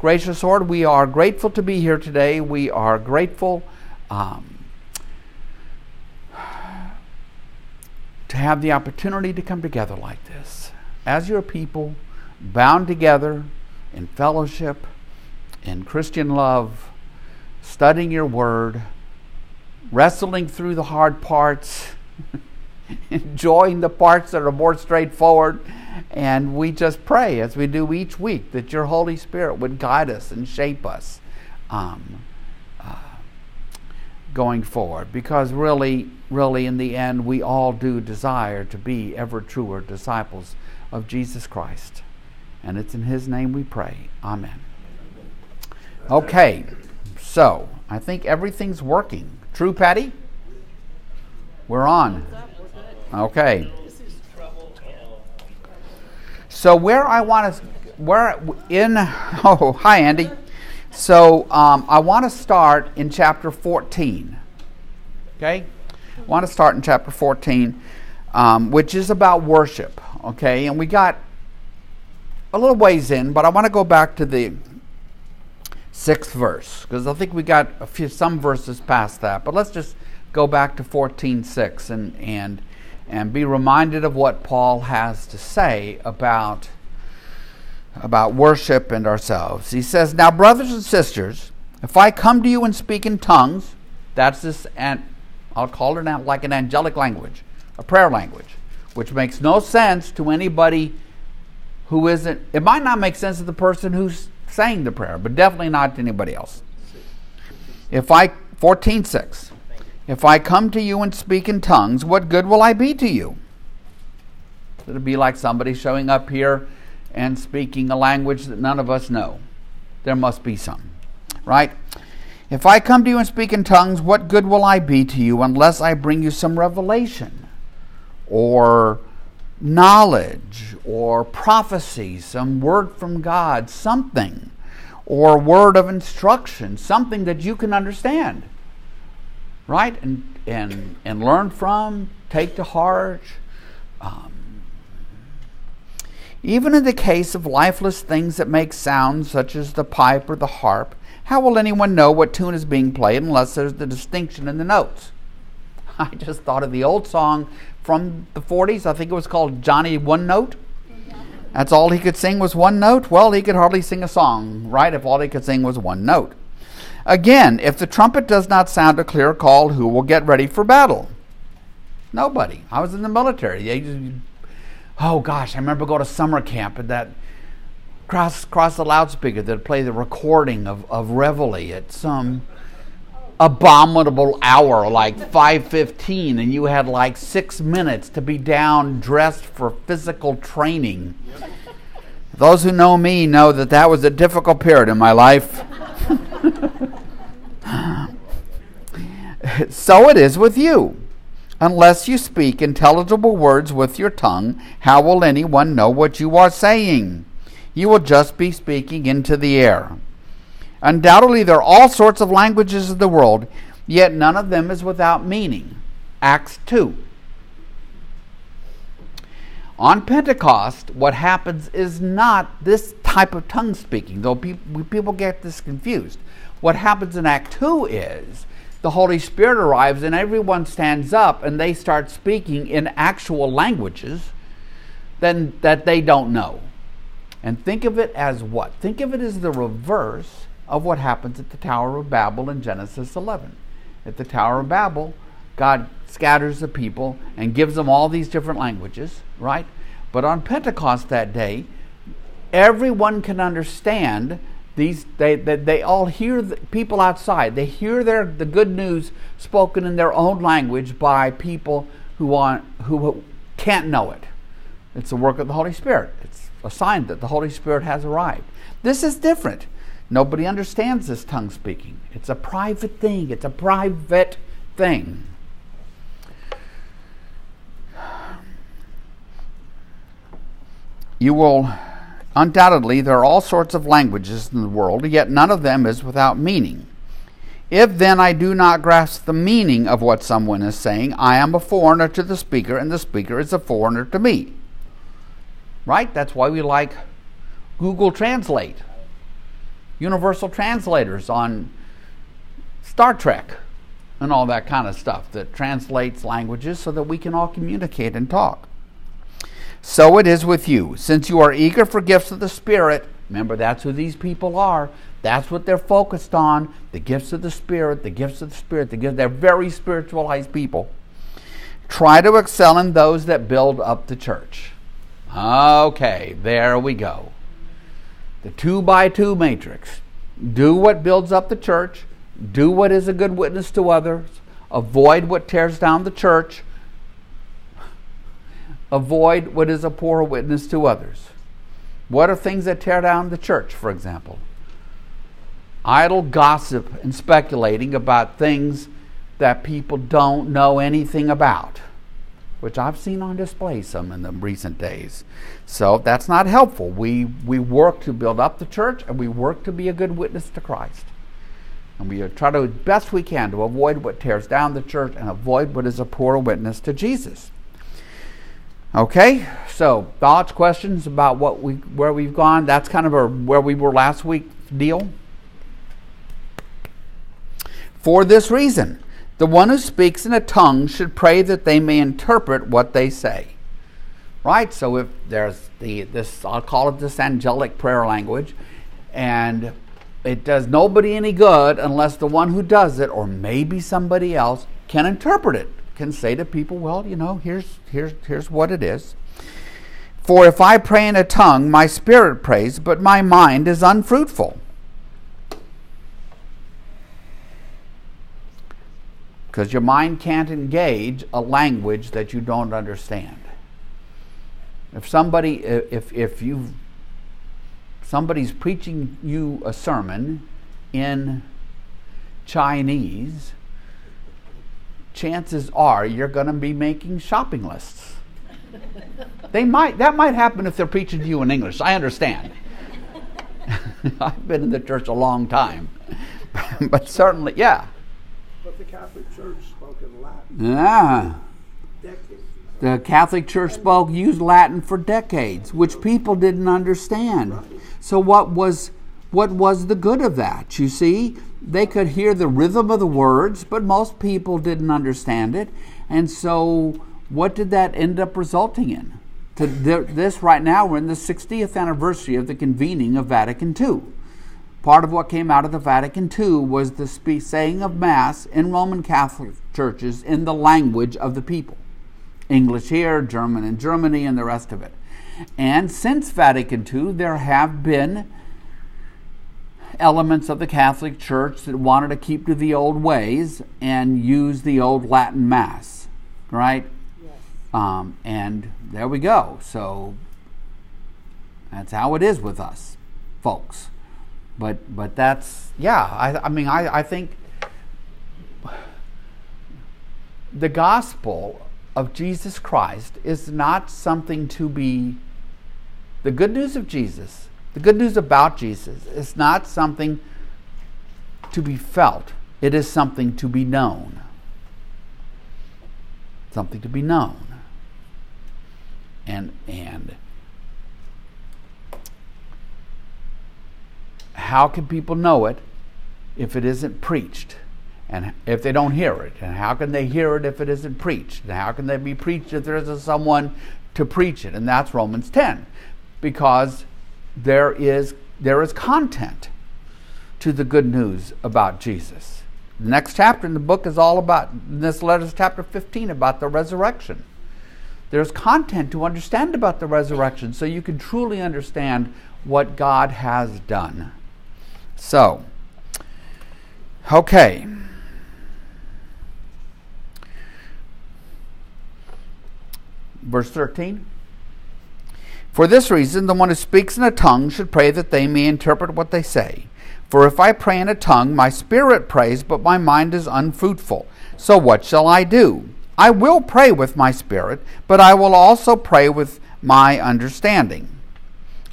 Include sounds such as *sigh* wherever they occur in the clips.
Gracious Lord, we are grateful to be here today. We are grateful um, to have the opportunity to come together like this. As your people, bound together in fellowship, in Christian love, studying your word, wrestling through the hard parts, *laughs* *laughs* enjoying the parts that are more straightforward and we just pray, as we do each week, that your Holy Spirit would guide us and shape us um, uh, going forward. Because really, really, in the end, we all do desire to be ever truer disciples of Jesus Christ. And it's in His name we pray. Amen. Okay, so I think everything's working. True, Patty? We're on. Okay. So where I want to, where in, *laughs* oh, hi Andy. So um, I want to start in chapter 14. Okay? I want to start in chapter 14, um, which is about worship. Okay? And we got a little ways in, but I want to go back to the sixth verse because I think we got a few some verses past that. But let's just go back to 14:6 and and and be reminded of what Paul has to say about, about worship and ourselves. He says, Now, brothers and sisters, if I come to you and speak in tongues, that's this, and I'll call it out like an angelic language, a prayer language, which makes no sense to anybody who isn't, it might not make sense to the person who's saying the prayer, but definitely not to anybody else. If I, 14 6. If I come to you and speak in tongues, what good will I be to you? It'll be like somebody showing up here and speaking a language that none of us know. There must be some, right? If I come to you and speak in tongues, what good will I be to you unless I bring you some revelation or knowledge or prophecy, some word from God, something, or word of instruction, something that you can understand? Right? And, and, and learn from, take to heart. Um, even in the case of lifeless things that make sounds, such as the pipe or the harp, how will anyone know what tune is being played unless there's the distinction in the notes? *laughs* I just thought of the old song from the 40s. I think it was called Johnny One Note. That's all he could sing was one note? Well, he could hardly sing a song, right, if all he could sing was one note. Again, if the trumpet does not sound a clear call, who will get ready for battle? Nobody. I was in the military. Just, oh gosh, I remember going to summer camp and that cross cross the loudspeaker that play the recording of, of Reveille at some abominable hour like 5.15 and you had like six minutes to be down dressed for physical training those who know me know that that was a difficult period in my life *laughs* *sighs* so it is with you. Unless you speak intelligible words with your tongue, how will anyone know what you are saying? You will just be speaking into the air. Undoubtedly, there are all sorts of languages of the world, yet none of them is without meaning. Acts 2. On Pentecost, what happens is not this type of tongue speaking, though people, people get this confused. What happens in Act 2 is the Holy Spirit arrives and everyone stands up and they start speaking in actual languages then that they don't know. And think of it as what? Think of it as the reverse of what happens at the Tower of Babel in Genesis 11. At the Tower of Babel, God scatters the people and gives them all these different languages, right? But on Pentecost that day, everyone can understand these they, they, they all hear the people outside. They hear their the good news spoken in their own language by people who who can't know it. It's the work of the holy spirit. It's a sign that the holy spirit has arrived. This is different. Nobody understands this tongue speaking. It's a private thing. It's a private thing. You will Undoubtedly, there are all sorts of languages in the world, yet none of them is without meaning. If then I do not grasp the meaning of what someone is saying, I am a foreigner to the speaker, and the speaker is a foreigner to me. Right? That's why we like Google Translate. universal translators on Star Trek and all that kind of stuff that translates languages so that we can all communicate and talk. So it is with you. Since you are eager for gifts of the Spirit, remember that's who these people are. That's what they're focused on the gifts of the Spirit, the gifts of the Spirit, the gifts. They're very spiritualized people. Try to excel in those that build up the church. Okay, there we go. The two by two matrix. Do what builds up the church, do what is a good witness to others, avoid what tears down the church, avoid what is a poor witness to others. What are things that tear down the church, for example? Idle gossip and speculating about things that people don't know anything about, which I've seen on display some in the recent days. So that's not helpful. We, we work to build up the church and we work to be a good witness to Christ. And we try to, best we can, to avoid what tears down the church and avoid what is a poor witness to Jesus. Okay, so thoughts, questions about what we, where we've gone? That's kind of a, where we were last week deal. For this reason, the one who speaks in a tongue should pray that they may interpret what they say. Right? So if there's the this I'll call it this angelic prayer language, and it does nobody any good unless the one who does it, or maybe somebody else, can interpret it, can say to people, well, you know, here's here's here's what it is. For if I pray in a tongue, my spirit prays, but my mind is unfruitful. because your mind can't engage a language that you don't understand. If somebody, if, if you, somebody's preaching you a sermon in Chinese, chances are you're going to be making shopping lists. they might, that might happen if they're preaching to you in English. I understand. *laughs* I've been in the church a long time. *laughs* but certainly, yeah. But the Catholic Church spoke in Latin. Yeah. Decades. The Catholic Church spoke used Latin for decades, which people didn't understand. So what was what was the good of that? You see, they could hear the rhythm of the words, but most people didn't understand it. And so what did that end up resulting in? To this right now, we're in the 60th anniversary of the convening of Vatican II. Part of what came out of the Vatican II was the saying of Mass in Roman Catholic churches in the language of the people English here, German in Germany, and the rest of it. And since Vatican II, there have been elements of the Catholic Church that wanted to keep to the old ways and use the old Latin Mass, right? Yes. Um, and there we go. So that's how it is with us, folks. But but that's yeah. I, I mean I, I think the gospel of Jesus Christ is not something to be the good news of Jesus, the good news about Jesus is not something to be felt. It is something to be known. Something to be known. And and how can people know it if it isn't preached? And if they don't hear it? And how can they hear it if it isn't preached? And how can they be preached if there isn't someone to preach it? And that's Romans 10. Because there is, there is content to the good news about Jesus. The next chapter in the book is all about, this letter is chapter 15, about the resurrection. There's content to understand about the resurrection so you can truly understand what God has done. So, okay. Verse 13. For this reason, the one who speaks in a tongue should pray that they may interpret what they say. For if I pray in a tongue, my spirit prays, but my mind is unfruitful. So what shall I do? I will pray with my spirit, but I will also pray with my understanding.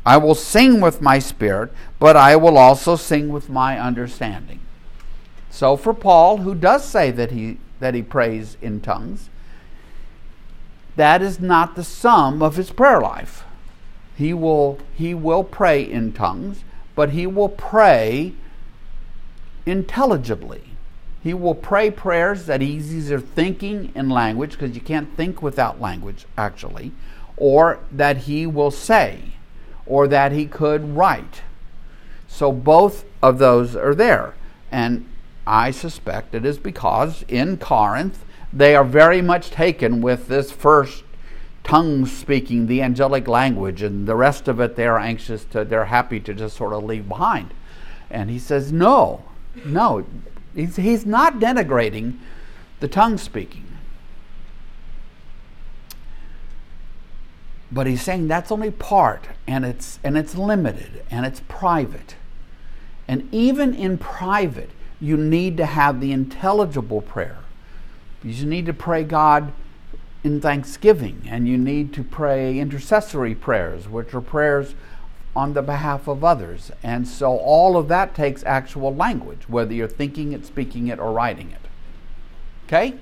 I will sing with my spirit, but I will also sing with my understanding. So for Paul, who does say that he that he prays in tongues, that is not the sum of his prayer life. He will he will pray in tongues, but he will pray intelligibly. He will pray prayers that he's either thinking in language, because you can't think without language, actually, or that he will say, or that he could write. So both of those are there. And I suspect it is because in Corinth, they are very much taken with this first tongue speaking, the angelic language, and the rest of it they're anxious to, they're happy to just sort of leave behind. And he says, no, no, He's, he's not denigrating the tongue speaking. But he's saying that's only part and it's and it's limited and it's private. And even in private, you need to have the intelligible prayer. You need to pray God in thanksgiving and you need to pray intercessory prayers, which are prayers on the behalf of others. And so all of that takes actual language, whether you're thinking it, speaking it, or writing it. Okay?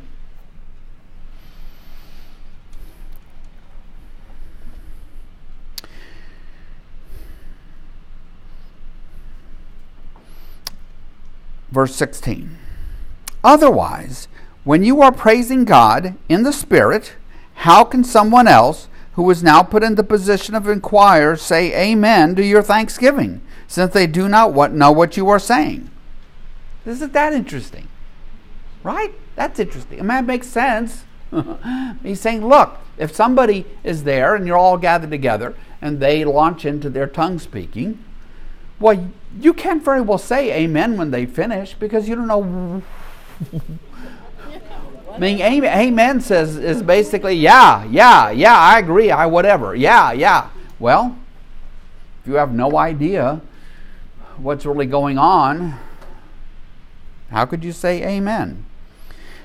Verse 16. Otherwise, when you are praising God in the Spirit, how can someone else who is now put in the position of inquirer, say amen to your thanksgiving, since they do not what, know what you are saying. Isn't that interesting? Right? That's interesting. I mean, it makes sense. *laughs* He's saying, look, if somebody is there and you're all gathered together and they launch into their tongue speaking, well, you can't very well say amen when they finish because you don't know I mean, amen says is basically, yeah, yeah, yeah, I agree, I whatever, yeah, yeah. Well, if you have no idea what's really going on, how could you say amen?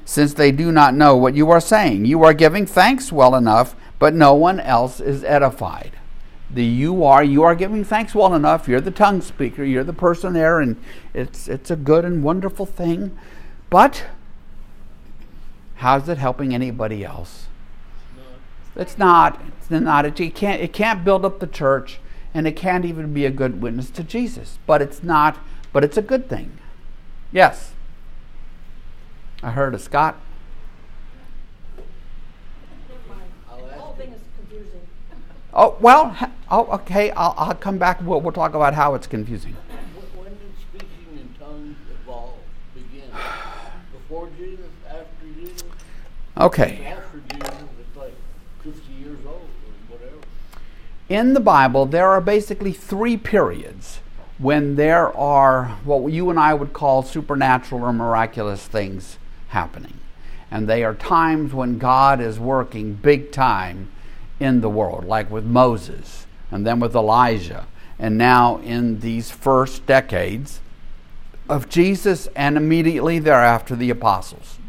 Since they do not know what you are saying, you are giving thanks well enough, but no one else is edified. The you are, you are giving thanks well enough. You're the tongue speaker, you're the person there, and it's, it's a good and wonderful thing. But How's it helping anybody else? It's not. It's not. It can't. It can't build up the church, and it can't even be a good witness to Jesus. But it's not. But it's a good thing. Yes. I heard of Scott. Oh well. Oh, okay. I'll, I'll come back. We'll, we'll talk about how it's confusing. Okay. In the Bible, there are basically three periods when there are what you and I would call supernatural or miraculous things happening. And they are times when God is working big time in the world, like with Moses, and then with Elijah, and now in these first decades of Jesus, and immediately thereafter the apostles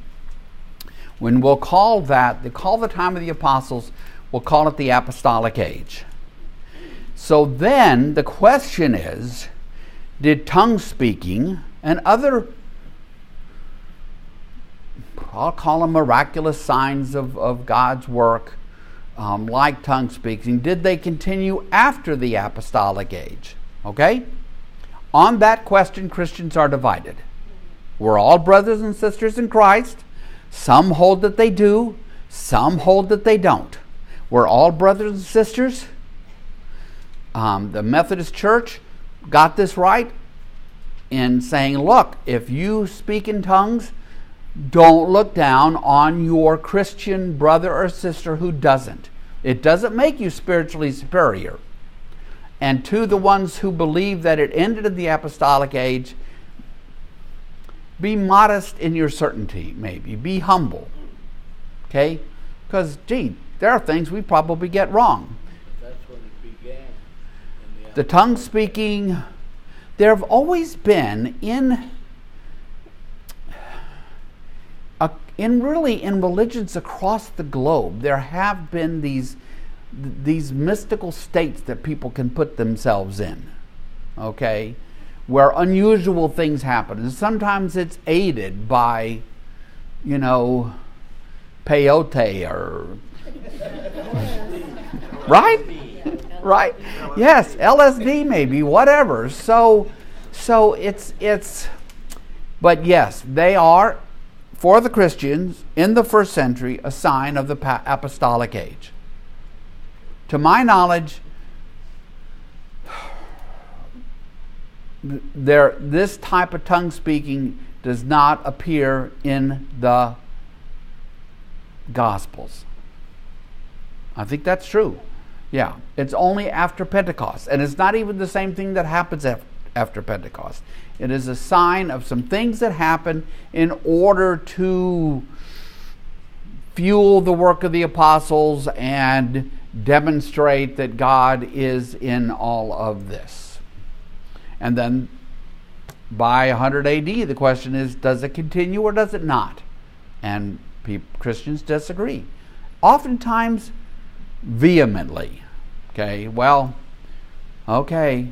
when we'll call that, they call the time of the apostles, we'll call it the apostolic age. So then the question is did tongue speaking and other, I'll call them miraculous signs of, of God's work, um, like tongue speaking, did they continue after the apostolic age? Okay? On that question, Christians are divided. We're all brothers and sisters in Christ. Some hold that they do, some hold that they don't. We're all brothers and sisters. Um, the Methodist Church got this right in saying, look, if you speak in tongues, don't look down on your Christian brother or sister who doesn't. It doesn't make you spiritually superior. And to the ones who believe that it ended in the apostolic age, be modest in your certainty, maybe. Be humble. Okay? Because, gee, there are things we probably get wrong. That's when it began. The, the tongue speaking, there have always been in. in really in religions across the globe, there have been these these mystical states that people can put themselves in. Okay, where unusual things happen. And sometimes it's aided by, you know, peyote or. right? right? Yes, LSD maybe, whatever. So, so it's it's, but yes, they are for the Christians in the first century a sign of the apostolic age. To my knowledge, there this type of tongue speaking does not appear in the Gospels. I think that's true. Yeah, it's only after Pentecost. And it's not even the same thing that happens after Pentecost. It is a sign of some things that happen in order to fuel the work of the apostles and demonstrate that God is in all of this. And then by 100 AD, the question is does it continue or does it not? And Christians disagree. Oftentimes, vehemently. Okay, well, okay,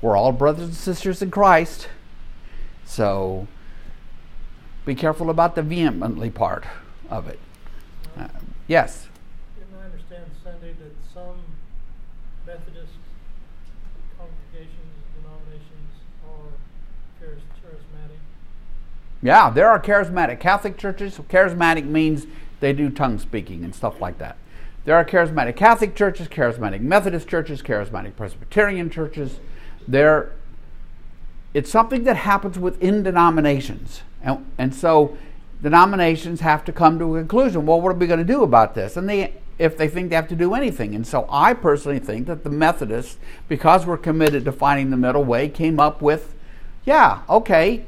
we're all brothers and sisters in Christ, so be careful about the vehemently part of it. Uh, yes? Didn't I understand Sunday that some Methodist congregations, denominations are charismatic? Yeah, there are charismatic. Catholic churches, charismatic means they do tongue speaking and stuff like that. There are charismatic Catholic churches, charismatic Methodist churches, charismatic Presbyterian churches. There, it's something that happens within denominations. And, and so denominations have to come to a conclusion. Well, what are we going to do about this? And they, if they think they have to do anything. And so I personally think that the Methodists, because we're committed to finding the middle way, came up with, yeah, okay,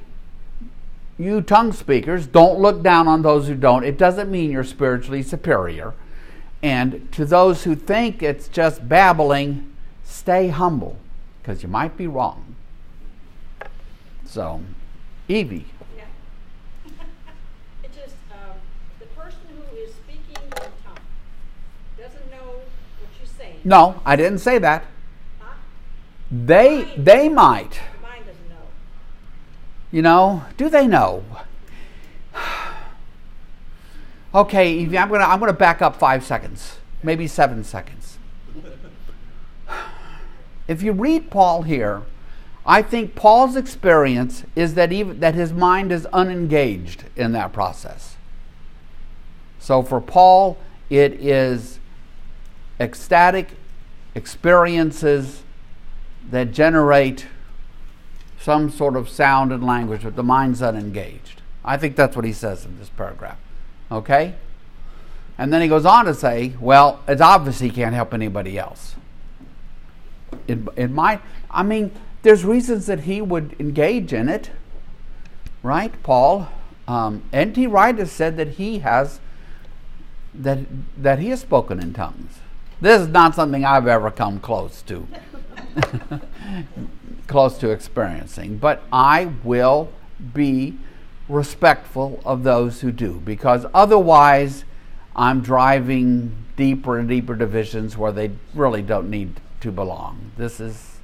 you tongue speakers, don't look down on those who don't. It doesn't mean you're spiritually superior. And to those who think it's just babbling, stay humble because you might be wrong. So, Evie. Yeah. *laughs* it just, um, the person who is speaking in tongue doesn't know what you're saying. No, I didn't say that. Huh? They, they might. The mind doesn't know. You know, do they know? *sighs* Okay, I'm gonna I'm gonna back up five seconds, maybe seven seconds. *sighs* If you read Paul here, I think Paul's experience is that even that his mind is unengaged in that process. So for Paul, it is ecstatic experiences that generate some sort of sound and language, but the mind's unengaged. I think that's what he says in this paragraph. Okay? And then he goes on to say, well, it's obvious he can't help anybody else. It, it might, I mean, there's reasons that he would engage in it, right, Paul? Um, N.T. Wright has said that he has, that, that he has spoken in tongues. This is not something I've ever come close to, *laughs* close to experiencing, but I will be respectful of those who do, because otherwise I'm driving deeper and deeper divisions where they really don't need to belong. This is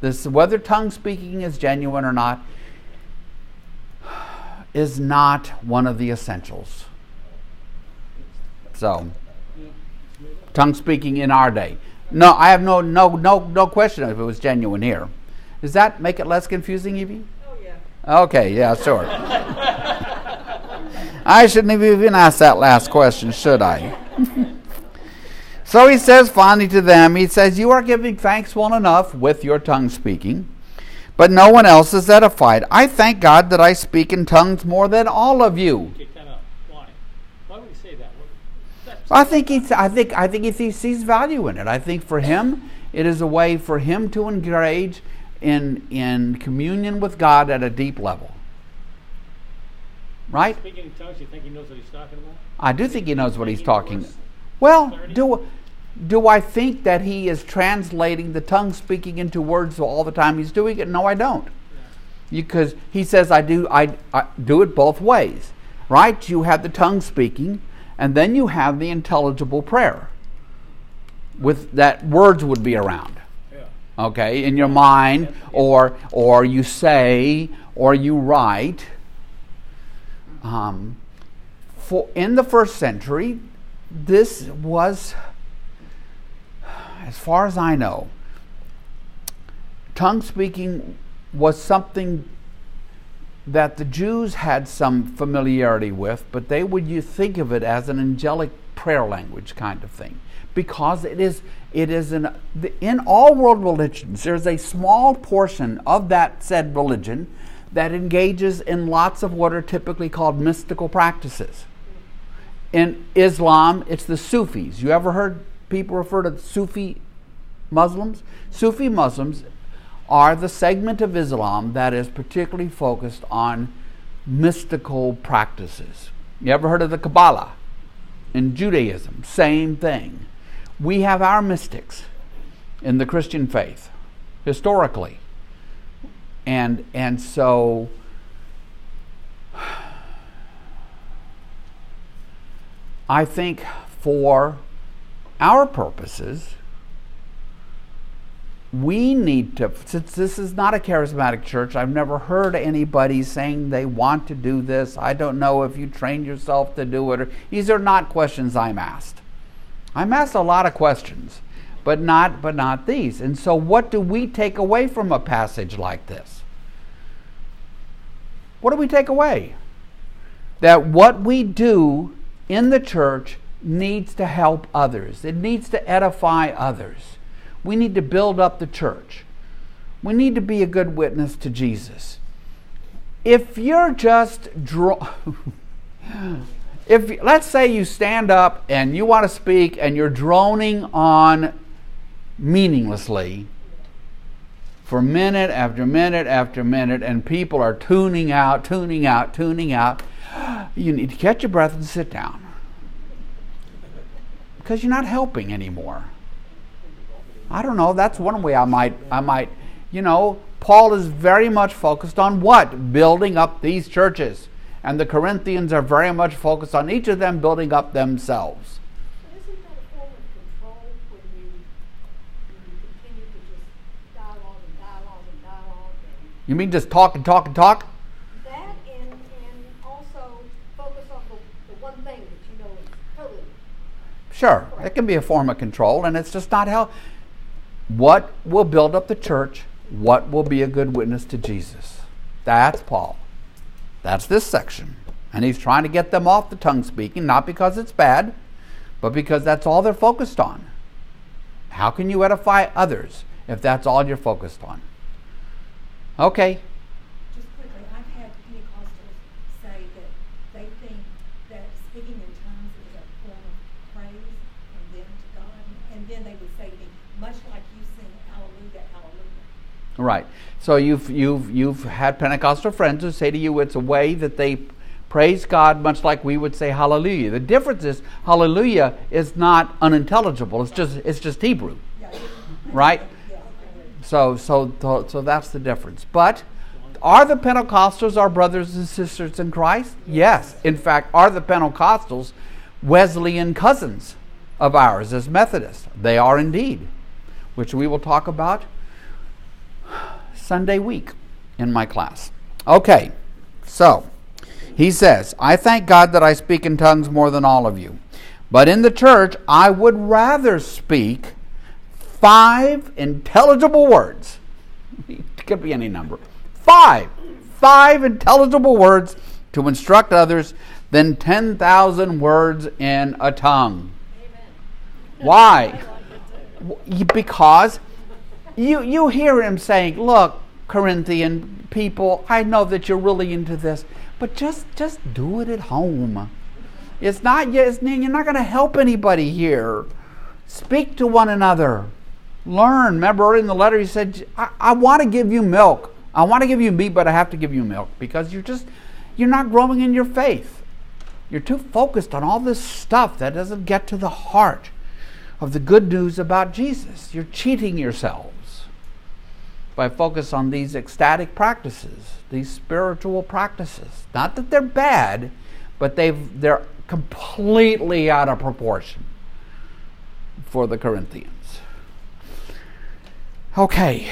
this whether tongue speaking is genuine or not is not one of the essentials. So, tongue speaking in our day. No, I have no no no no question if it was genuine here. Does that make it less confusing, Evie? Oh, yeah. Okay, yeah, sure. I shouldn't have even asked that last question, should I? *laughs* so he says finally to them, he says, You are giving thanks well enough with your tongue speaking, but no one else is edified. I thank God that I speak in tongues more than all of you. Why? Why would he say that? I think he, I think, I think he sees value in it. I think for him, it is a way for him to engage in, in communion with God at a deep level. Right? Speaking in tongues, you think he knows what he's talking about? I do think he knows what he's talking. Well, do do I think that he is translating the tongue speaking into words all the time he's doing it? No, I don't. Because he says I do I, I do it both ways. Right? You have the tongue speaking and then you have the intelligible prayer with that words would be around okay, in your mind, or or you say, or you write. Um, for in the first century, this was as far as I know, tongue speaking was something that the Jews had some familiarity with, but they would you think of it as an angelic prayer language kind of thing, because it is it is in in all world religions. There's a small portion of that said religion that engages in lots of what are typically called mystical practices. In Islam, it's the Sufis. You ever heard people refer to Sufi Muslims? Sufi Muslims are the segment of Islam that is particularly focused on mystical practices. You ever heard of the Kabbalah? In Judaism, same thing. We have our mystics in the Christian faith, historically. And, and so I think for our purposes, we need to, since this is not a charismatic church, I've never heard anybody saying they want to do this. I don't know if you train yourself to do it. Or, these are not questions I'm asked. I'm asked a lot of questions, but not, but not these. And so, what do we take away from a passage like this? What do we take away? That what we do in the church needs to help others, it needs to edify others. We need to build up the church. We need to be a good witness to Jesus. If you're just draw *laughs* if let's say you stand up and you want to speak and you're droning on meaninglessly for minute after minute after minute and people are tuning out, tuning out, tuning out, *gasps* you need to catch your breath and sit down. Because you're not helping anymore. I don't know. That's one way I might, I might, you know, Paul is very much focused on what? Building up these churches. And the Corinthians are very much focused on each of them building up themselves. Isn't that a form of control when you, when you continue to just dialogue and dialogue and dialogue and You mean just talk and talk and talk? that and, and also focus on the, the one thing that you know is totally Sure, it can be a form of control, and it's just not how. What will build up the church? What will be a good witness to Jesus? That's Paul. That's this section. And he's trying to get them off the tongue speaking, not because it's bad, but because that's all they're focused on. How can you edify others if that's all you're focused on? Okay, Just quickly, I've had Pentecostals say that they think that speaking in tongues is a form of praise from them to God. And then they would say to me, much like you sing hallelujah, hallelujah. Right. So you've you've you've had Pentecostal friends who say to you it's a way that they praise God much like we would say hallelujah. The difference is hallelujah is not unintelligible. It's just it's just Hebrew. Right? So so, so that's the difference. But are the Pentecostals our brothers and sisters in Christ? Yes. In fact, are the Pentecostals Wesleyan cousins of ours as Methodists? They are indeed, which we will talk about Sunday week in my class. Okay, so he says, I thank God that I speak in tongues more than all of you. But in the church, I would rather speak five intelligible words. *laughs* It could be any number. Five. Five intelligible words to instruct others than 10,000 words in a tongue. Why? W- Because you, you hear him saying, Look, Corinthian people, I know that you're really into this, but just, just do it at home. It's not, you're not going to help anybody here. Speak to one another. Learn. Remember in the letter he said, I, I want to give you milk. I want to give you meat, but I have to give you milk because you're just, you're not growing in your faith. You're too focused on all this stuff that doesn't get to the heart of the good news about Jesus. You're cheating yourselves by focus on these ecstatic practices, these spiritual practices. Not that they're bad, but they've they're completely out of proportion for the Corinthians. Okay.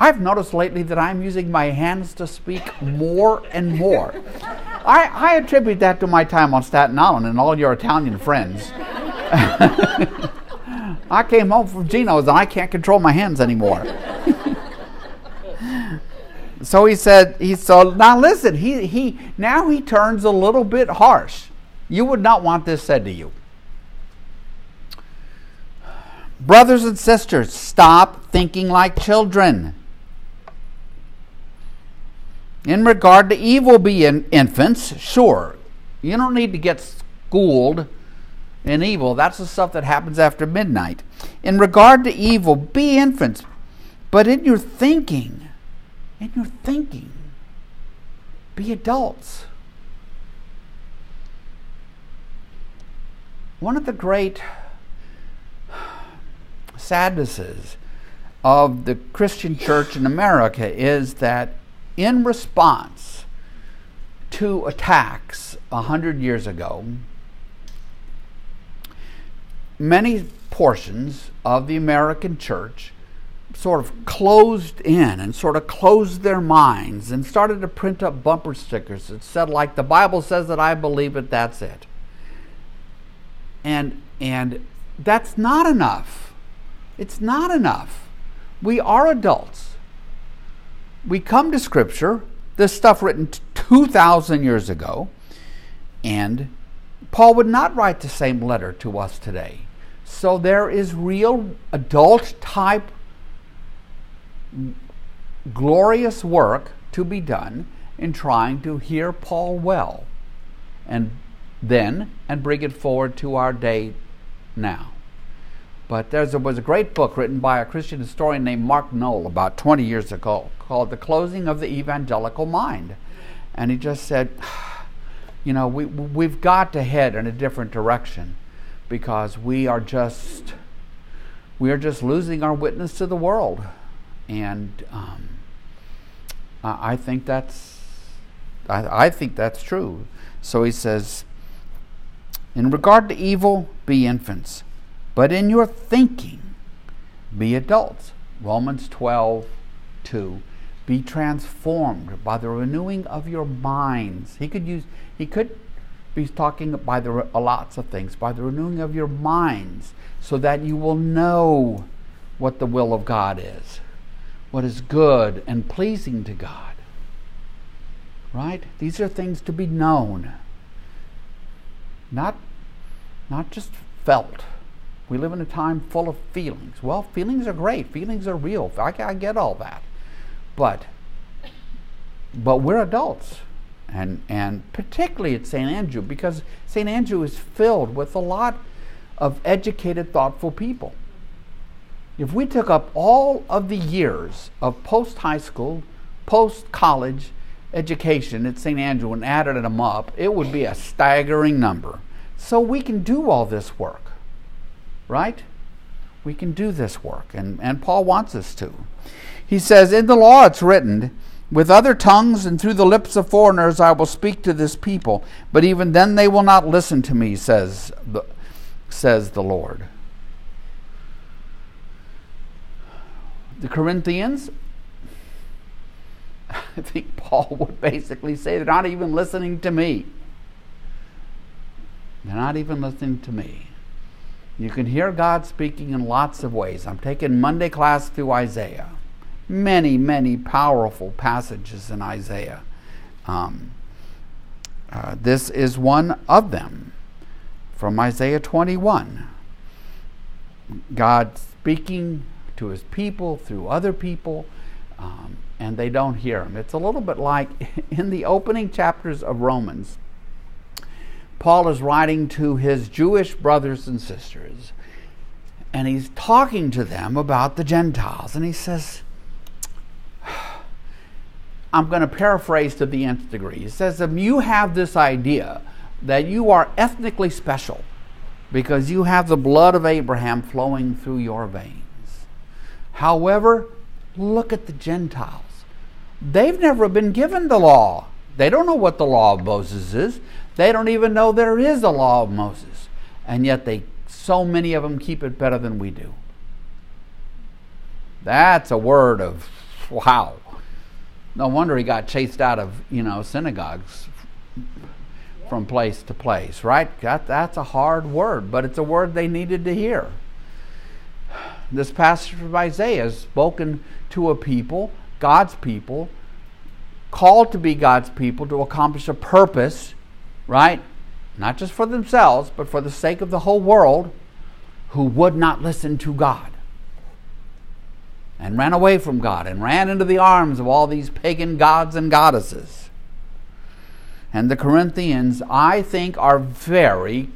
I've noticed lately that I'm using my hands to speak more and more. *laughs* I, I attribute that to my time on Staten Island and all your Italian friends. *laughs* I came home from Geno's and I can't control my hands anymore. So he said, he so now listen, he, he now he turns a little bit harsh. You would not want this said to you. Brothers and sisters, stop thinking like children. In regard to evil, be in infants, sure. You don't need to get schooled in evil. That's the stuff that happens after midnight. In regard to evil, be infants. But in your thinking, in your thinking, be adults. One of the great sadnesses of the Christian church in America is that in response to attacks a hundred years ago, many portions of the American church sort of closed in and sort of closed their minds and started to print up bumper stickers that said like the bible says that i believe it that's it. And and that's not enough. It's not enough. We are adults. We come to scripture this stuff written 2000 years ago and paul would not write the same letter to us today. So there is real adult type glorious work to be done in trying to hear Paul well and then and bring it forward to our day now. But there was a great book written by a Christian historian named Mark Noll about 20 years ago called The Closing of the Evangelical Mind. And he just said, *sighs* you know, we, we've got to head in a different direction because we are just we are just losing our witness to the world and um, I think that's I, I think that's true. So he says, in regard to evil, be infants, but in your thinking, be adults. Romans 12, 2. Be transformed by the renewing of your minds. He could use he could be talking by the lots of things, by the renewing of your minds, so that you will know what the will of God is what is good and pleasing to God. Right? These are things to be known, not, not just felt. We live in a time full of feelings. Well, feelings are great. Feelings are real. I, I get all that. But, but we're adults. And, and particularly at St. Andrew, because St. Andrew is filled with a lot of educated, thoughtful people. If we took up all of the years of post high school, post college education at St. Andrew and added them up, it would be a staggering number. So we can do all this work, right? We can do this work, and, and Paul wants us to. He says, In the law it's written, with other tongues and through the lips of foreigners I will speak to this people, but even then they will not listen to me, says the, says the Lord. The Corinthians, *laughs* I think Paul would basically say they're not even listening to me. They're not even listening to me. You can hear God speaking in lots of ways. I'm taking Monday class through Isaiah. Many, many powerful passages in Isaiah. Um, uh, this is one of them from Isaiah 21. God speaking to his people through other people, um, and they don't hear him. It's a little bit like *laughs* in the opening chapters of Romans, Paul is writing to his Jewish brothers and sisters, and he's talking to them about the Gentiles, and he says, *sighs* I'm going to paraphrase to the nth degree. He says, if you have this idea that you are ethnically special because you have the blood of Abraham flowing through your veins. However, look at the Gentiles. They've never been given the law. They don't know what the law of Moses is. They don't even know there is a law of Moses. And yet they so many of them keep it better than we do. That's a word of wow. No wonder he got chased out of, you know, synagogues from place to place, right? That, that's a hard word, but it's a word they needed to hear. This passage from Isaiah is spoken to a people, God's people, called to be God's people to accomplish a purpose, right? Not just for themselves, but for the sake of the whole world, who would not listen to God and ran away from God and ran into the arms of all these pagan gods and goddesses. And the Corinthians, I think, are very.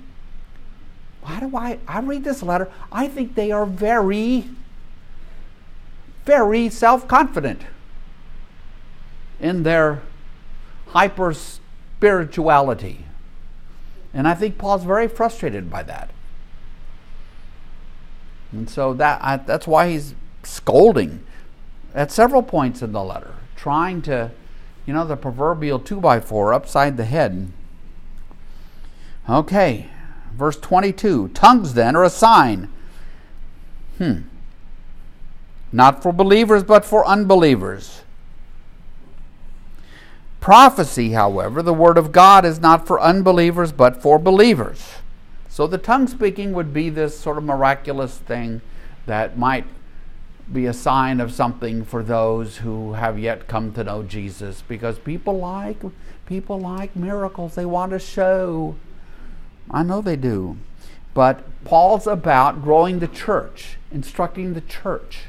Why do I? I read this letter. I think they are very, very self confident in their hyper spirituality. And I think Paul's very frustrated by that. And so that I, that's why he's scolding at several points in the letter, trying to, you know, the proverbial two by four upside the head. Okay, verse 22 Tongues then are a sign. Hmm. Not for believers, but for unbelievers. Prophecy, however, the word of God is not for unbelievers, but for believers. So the tongue speaking would be this sort of miraculous thing that might be a sign of something for those who have yet come to know Jesus because people like people like miracles they want to show I know they do but Paul's about growing the church instructing the church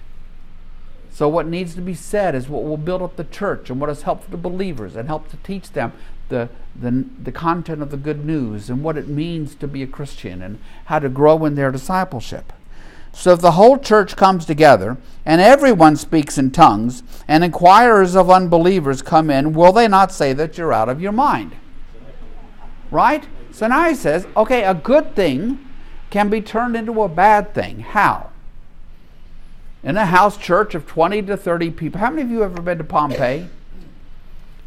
so what needs to be said is what will build up the church and what is helpful to believers and help to teach them the, the, the content of the good news and what it means to be a Christian and how to grow in their discipleship. So if the whole church comes together and everyone speaks in tongues and inquirers of unbelievers come in, will they not say that you're out of your mind? Right? So now he says, okay, a good thing can be turned into a bad thing. How? In a house church of 20 to 30 people. How many of you have ever been to Pompeii?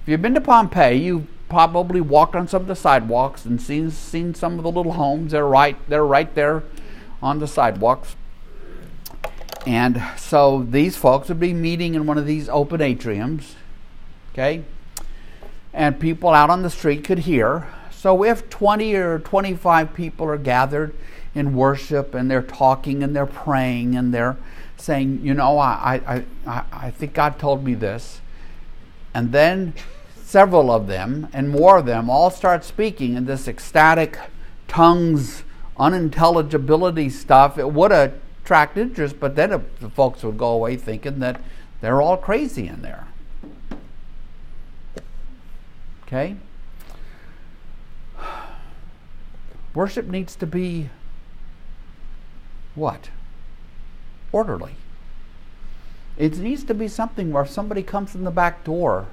If you've been to Pompeii, you've probably walked on some of the sidewalks and seen, seen some of the little homes. They're right, they're right there on the sidewalks. And so these folks would be meeting in one of these open atriums, okay? And people out on the street could hear. So if 20 or 25 people are gathered in worship and they're talking and they're praying and they're saying, you know, I, I, I, I think God told me this. And then several of them and more of them all start speaking in this ecstatic tongues, unintelligibility stuff. It would attract interest, but then the folks would go away thinking that they're all crazy in there. Okay? Worship needs to be what? Orderly. It needs to be something where if somebody comes in the back door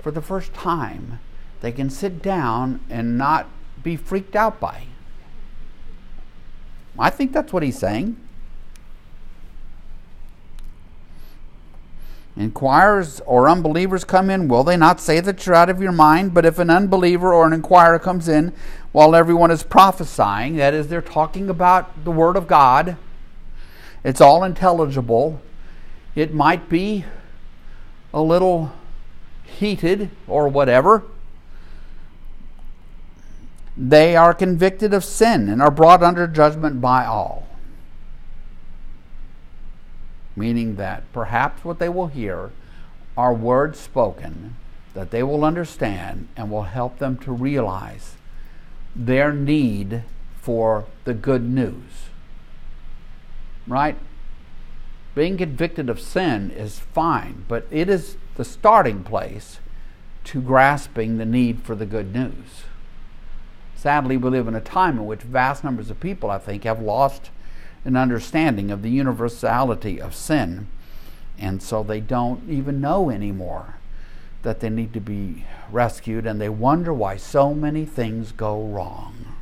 for the first time, they can sit down and not be freaked out by. I think that's what he's saying. Inquirers or unbelievers come in, will they not say that you're out of your mind? But if an unbeliever or an inquirer comes in while everyone is prophesying, that is, they're talking about the Word of God, it's all intelligible. It might be a little heated or whatever. They are convicted of sin and are brought under judgment by all meaning that perhaps what they will hear are words spoken that they will understand and will help them to realize their need for the good news. Right? Being convicted of sin is fine, but it is the starting place to grasping the need for the good news. Sadly, we live in a time in which vast numbers of people, I think, have lost an understanding of the universality of sin. And so they don't even know anymore that they need to be rescued, and they wonder why so many things go wrong.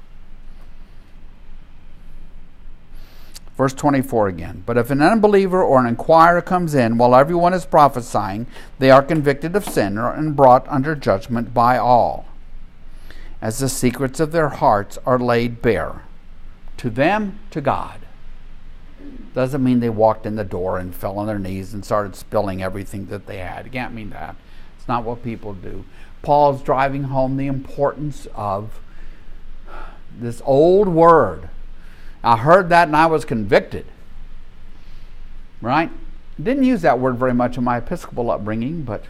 Verse 24 again. But if an unbeliever or an inquirer comes in while everyone is prophesying, they are convicted of sin and brought under judgment by all, as the secrets of their hearts are laid bare. To them, to God. Doesn't mean they walked in the door and fell on their knees and started spilling everything that they had. You can't mean that. It's not what people do. Paul's driving home the importance of this old word. I heard that and I was convicted. right? Didn't use that word very much in my Episcopal upbringing, but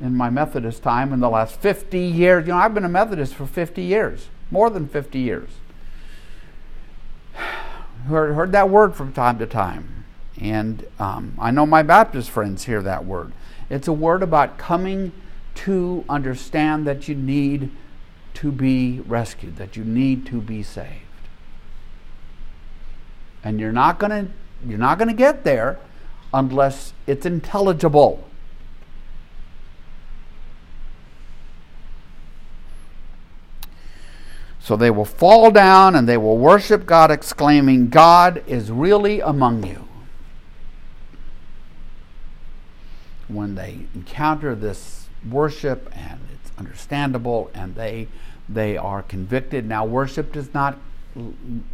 in my Methodist time in the last 50 years, you know, I've been a Methodist for 50 years, more than 50 years. Heard, heard that word from time to time. And um, I know my Baptist friends hear that word. It's a word about coming to understand that you need to be rescued, that you need to be saved. And you're not going to you're not going to get there unless it's intelligible. So they will fall down and they will worship God, exclaiming, God is really among you. When they encounter this worship and it's understandable and they they are convicted. Now worship does not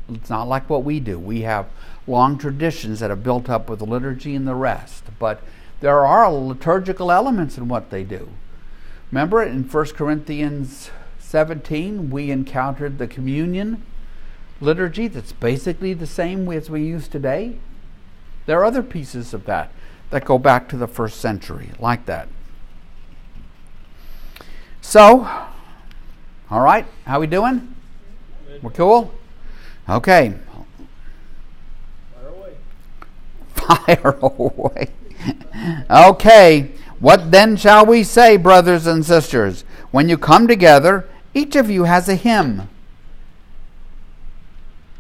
it's not like what we do. We have long traditions that are built up with the liturgy and the rest, but there are liturgical elements in what they do. Remember in 1 Corinthians 17, we encountered the communion liturgy that's basically the same as we use today. There are other pieces of that that go back to the first century, like that. So, all right, how are we doing? We're cool? Okay. Fire away. *laughs* Fire away. okay. What then shall we say, brothers and sisters? When you come together, each of you has a hymn.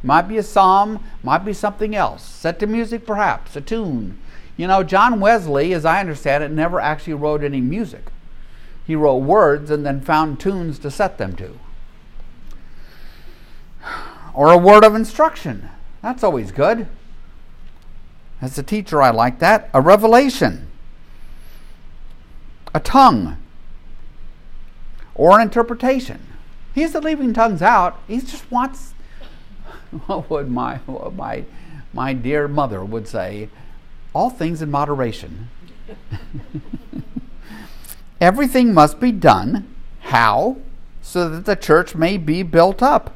Might be a psalm, might be something else. Set to music, perhaps, a tune. You know, John Wesley, as I understand it, never actually wrote any music. He wrote words and then found tunes to set them to. Or a word of instruction. That's always good. As a teacher, I like that. A revelation. A tongue or an interpretation. He isn't leaving tongues out. He just wants *laughs* what would my what my my dear mother would say, all things in moderation. *laughs* Everything must be done. How? So that the church may be built up.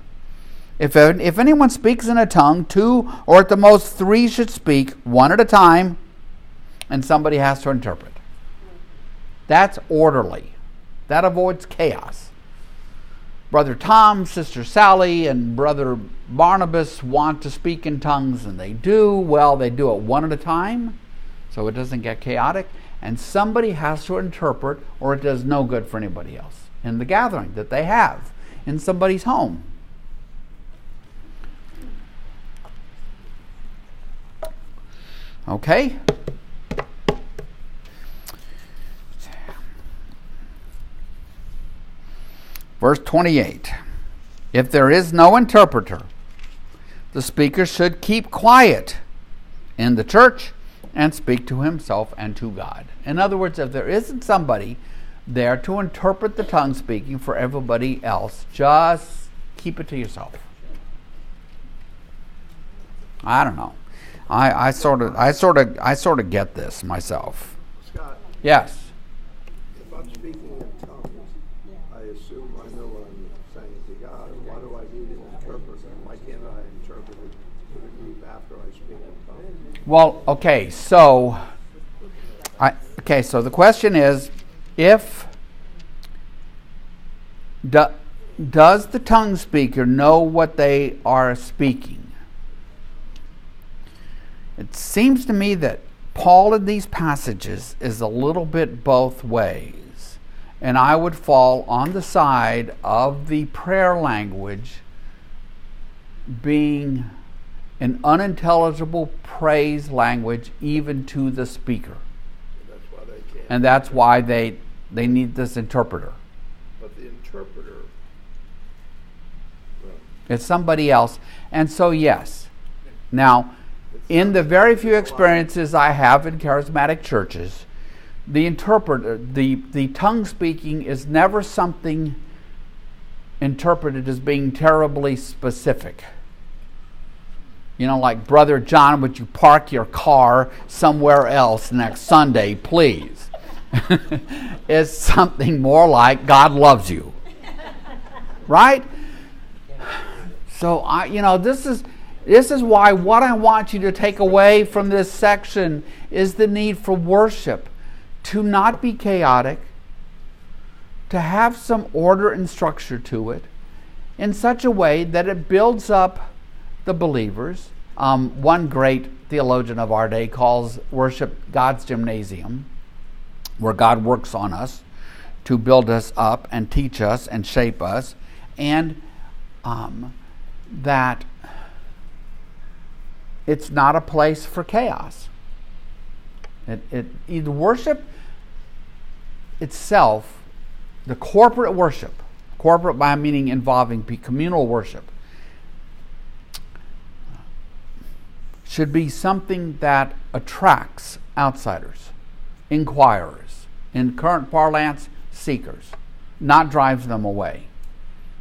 If, if anyone speaks in a tongue, two or at the most three should speak, one at a time, and somebody has to interpret. That's orderly. That avoids chaos. Brother Tom, Sister Sally, and Brother Barnabas want to speak in tongues, and they do. Well, they do it one at a time, so it doesn't get chaotic. And somebody has to interpret, or it does no good for anybody else in the gathering that they have in somebody's home. Okay? Verse 28 If there is no interpreter, the speaker should keep quiet in the church and speak to himself and to God. In other words, if there isn't somebody there to interpret the tongue speaking for everybody else, just keep it to yourself. I don't know. I, I sort of I sort of I sort of get this myself. Scott, Yes. if I'm speaking in tongues, I assume I know what I'm saying to God. Why do I need an interpreter? Why can't I interpret it to the group after I speak in tongues? Well, okay, so I okay, so the question is if do, does the tongue speaker know what they are speaking? It seems to me that Paul in these passages is a little bit both ways. And I would fall on the side of the prayer language being an unintelligible praise language even to the speaker. That's why they can't. And that's why they they need this interpreter. But the interpreter, well, It's somebody else. And so yes. Now, in the very few experiences I have in charismatic churches, the interpreter, the, the tongue speaking is never something interpreted as being terribly specific. You know, like, Brother John, would you park your car somewhere else next Sunday, please? *laughs* it's something more like, God loves you. *laughs* Right? So, I, you know, this is, This is why what I want you to take away from this section is the need for worship to not be chaotic, to have some order and structure to it in such a way that it builds up the believers. Um, one great theologian of our day calls worship God's gymnasium, where God works on us to build us up and teach us and shape us, and um, that it's not a place for chaos. It, it, the worship itself, the corporate worship, corporate by meaning involving communal worship, should be something that attracts outsiders, inquirers, in current parlance, seekers, not drives them away.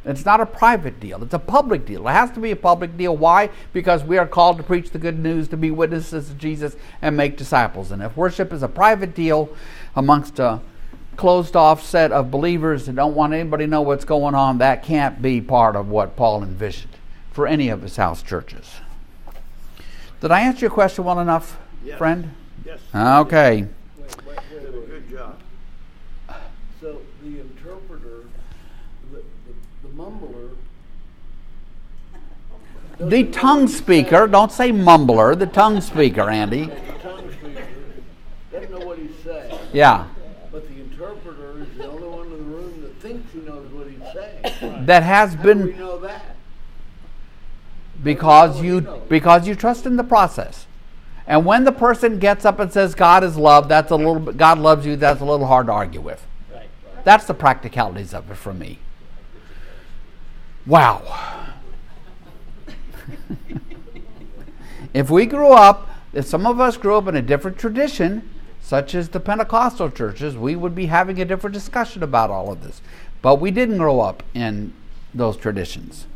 It's not a private deal, it's a public deal. It has to be a public deal. Why? Because we are called to preach the good news, to be witnesses of Jesus, and make disciples. And if worship is a private deal amongst a closed off set of believers that don't want anybody to know what's going on, that can't be part of what Paul envisioned for any of his house churches. Did I answer your question well enough, Yes. friend? Yes. Okay. Wait, wait, wait, wait. good job. So the interpreter, the, the, the mumbler. The tongue speaker, don't say mumbler, the tongue speaker, Andy. The tongue speaker doesn't know what he's saying. Yeah. But the interpreter is the only one in the room that thinks he knows what he's saying. That has How do we been know that? Because you because you trust in the process. And when the person gets up and says God is love, that's a little God loves you, that's a little hard to argue with. That's the practicalities of it for me. Wow. if we grew up, if some of us grew up in a different tradition, such as the Pentecostal churches, we would be having a different discussion about all of this. But we didn't grow up in those traditions.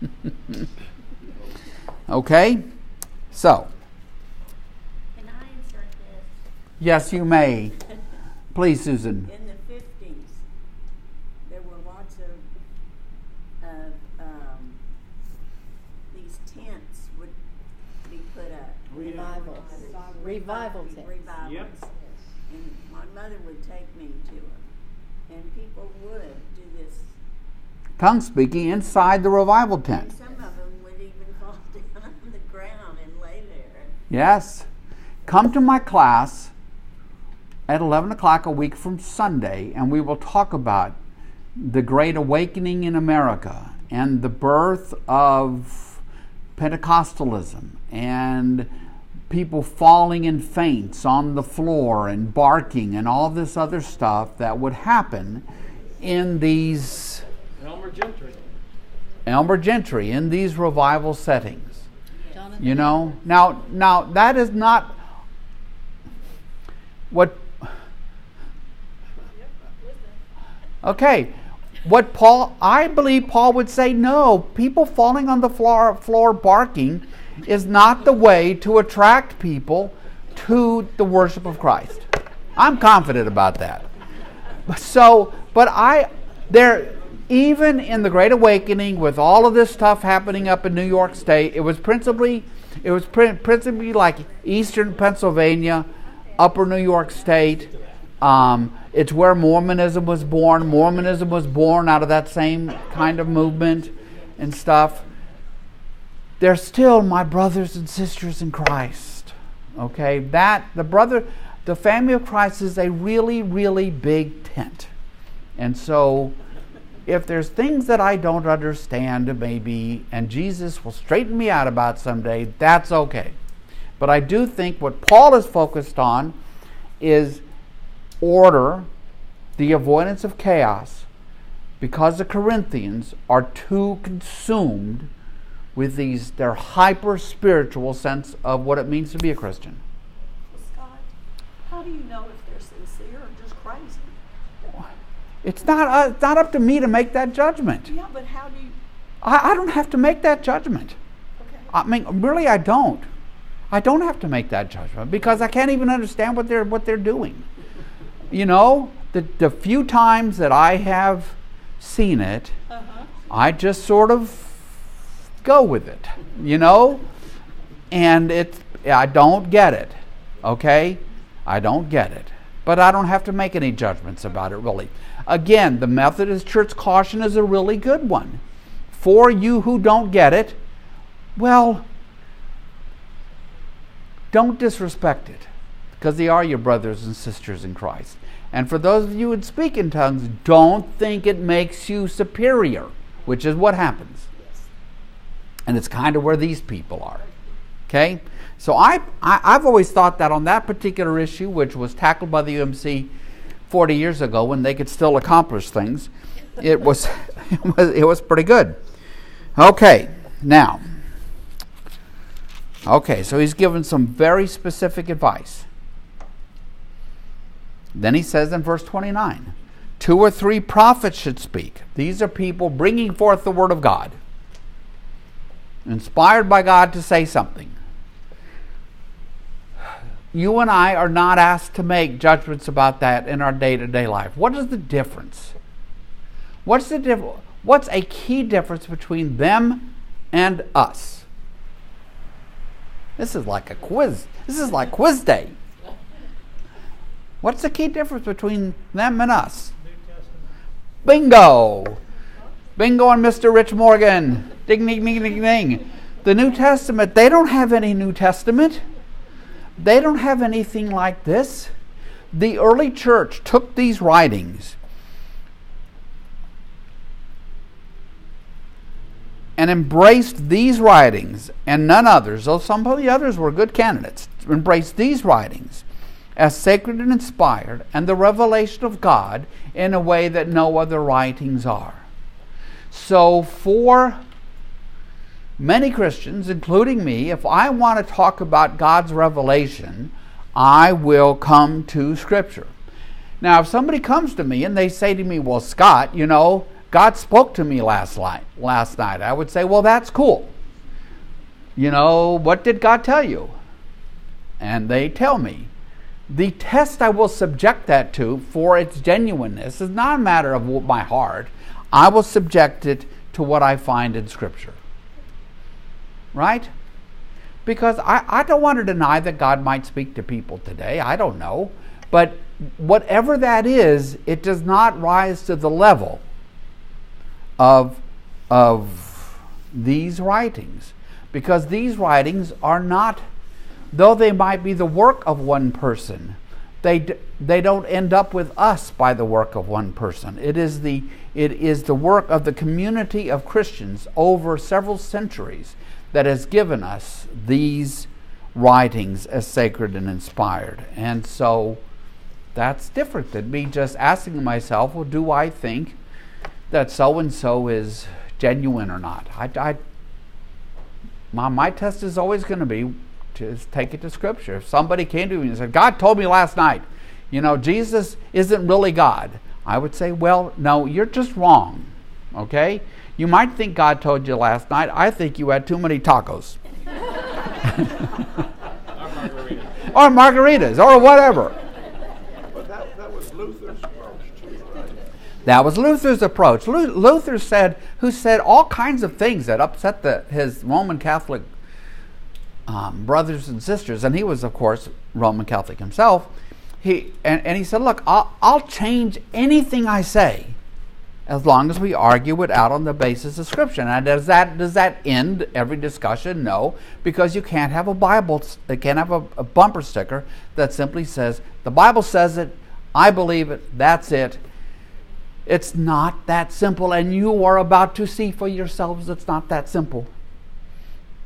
*laughs* okay? So, Can I insert this? yes, you may. Please, Susan. In the fifties, there were lots of, of, um, these tents would be put up. Revivals. Revival tents. Revivals. Yep. And my mother would take me to them, and people would do this, Tongue speaking inside the revival tent. some of them would even fall down on the ground and lay there. Yes. Come to my class at 11 o'clock a week from Sunday, and we will talk about the Great Awakening in America and the birth of Pentecostalism and people falling in faints on the floor and barking and all this other stuff that would happen in these Elmer Gantry. Elmer Gantry in these revival settings. You know, now now that is not what. Okay, what Paul? I believe Paul would say no. People falling on the floor, floor barking, is not the way to attract people to the worship of Christ. I'm confident about that. So, but I, there, even in the Great Awakening, with all of this stuff happening up in New York State, it was principally, it was prin- principally like Eastern Pennsylvania, Upper New York State. Um, it's where Mormonism was born. Mormonism was born out of that same kind of movement and stuff. They're still my brothers and sisters in Christ. Okay, that the brother, the family of Christ is a really, really big tent. And so, if there's things that I don't understand, maybe, and Jesus will straighten me out about someday, that's okay. But I do think what Paul is focused on is order, the avoidance of chaos, because the Corinthians are too consumed with these their hyper spiritual sense of what it means to be a Christian. Scott, how do you know if they're sincere or just crazy? It's not uh, it's not up to me to make that judgment. Yeah, but how do you, I, I don't have to make that judgment. okay. I mean, really, I don't. I don't have to make that judgment because I can't even understand what they're what they're doing. You know, the the few times that I have seen it, Uh-huh. I just sort of go with it, you know? And it, I don't get it, okay? I don't get it. But I don't have to make any judgments about it, really. Again, the Methodist Church caution is a really good one. For you who don't get it, well, don't disrespect it because they are your brothers and sisters in Christ. And for those of you who speak in tongues, don't think it makes you superior, which is what happens. And it's kind of where these people are. Okay? So I, I, have always thought that on that particular issue, which was tackled by the UMC 40 years ago when they could still accomplish things, it was, *laughs* it was, it was pretty good. Okay, now. Okay, so he's given some very specific advice. Then he says in verse 29 two or three prophets should speak. These are people bringing forth the word of God, inspired by God to say something. You and I are not asked to make judgments about that in our day to day life. What is the difference? What's the diff- What's a key difference between them and us? This is like a quiz. This is like quiz day. What's the key difference between them and us? Bingo! Bingo on Mr. Rich Morgan. Ding, ding, ding, ding, ding. The New Testament, they don't have any New Testament. They don't have anything like this. The early church took these writings and embraced these writings and none others, though some of the others were good candidates, embraced these writings as sacred and inspired and the revelation of God in a way that no other writings are. So, for many Christians, including me, if I want to talk about God's revelation, I will come to Scripture. Now, if somebody comes to me and they say to me, Well, Scott, you know, God spoke to me last night, last night, I would say, Well, that's cool. You know, what did God tell you? And they tell me. The test I will subject that to for its genuineness is not a matter of my heart. I will subject it to what I find in Scripture. Right? Because I, I don't want to deny that God might speak to people today. I don't know. But whatever that is, it does not rise to the level of, of these writings. Because these writings are not though they might be the work of one person, they, they don't end up with us by the work of one person. It is, the, it is the work of the community of Christians over several centuries that has given us these writings as sacred and inspired. And so that's different than me just asking myself, well, do I think that so and so is genuine or not? I, I, my, my test is always going to be just take it to Scripture. If somebody came to me and said, God told me last night, you know, Jesus isn't really God, I would say, well, no, you're just wrong. Okay? You might think God told you last night. I think you had too many tacos. *laughs* or margaritas, or whatever. But that, that was Luther's approach too, right? That was Luther's approach. Luther said, who said all kinds of things that upset the, his Roman Catholic um, brothers and sisters, and he was, of course, Roman Catholic himself. He and, and he said, "Look, I'll, I'll change anything I say, as long as we argue it out on the basis of Scripture." Now, does that does that end every discussion? No, because you can't have a Bible, you can't have a, a bumper sticker that simply says, "The Bible says it, I believe it, that's it." It's not that simple, and you are about to see for yourselves it's not that simple.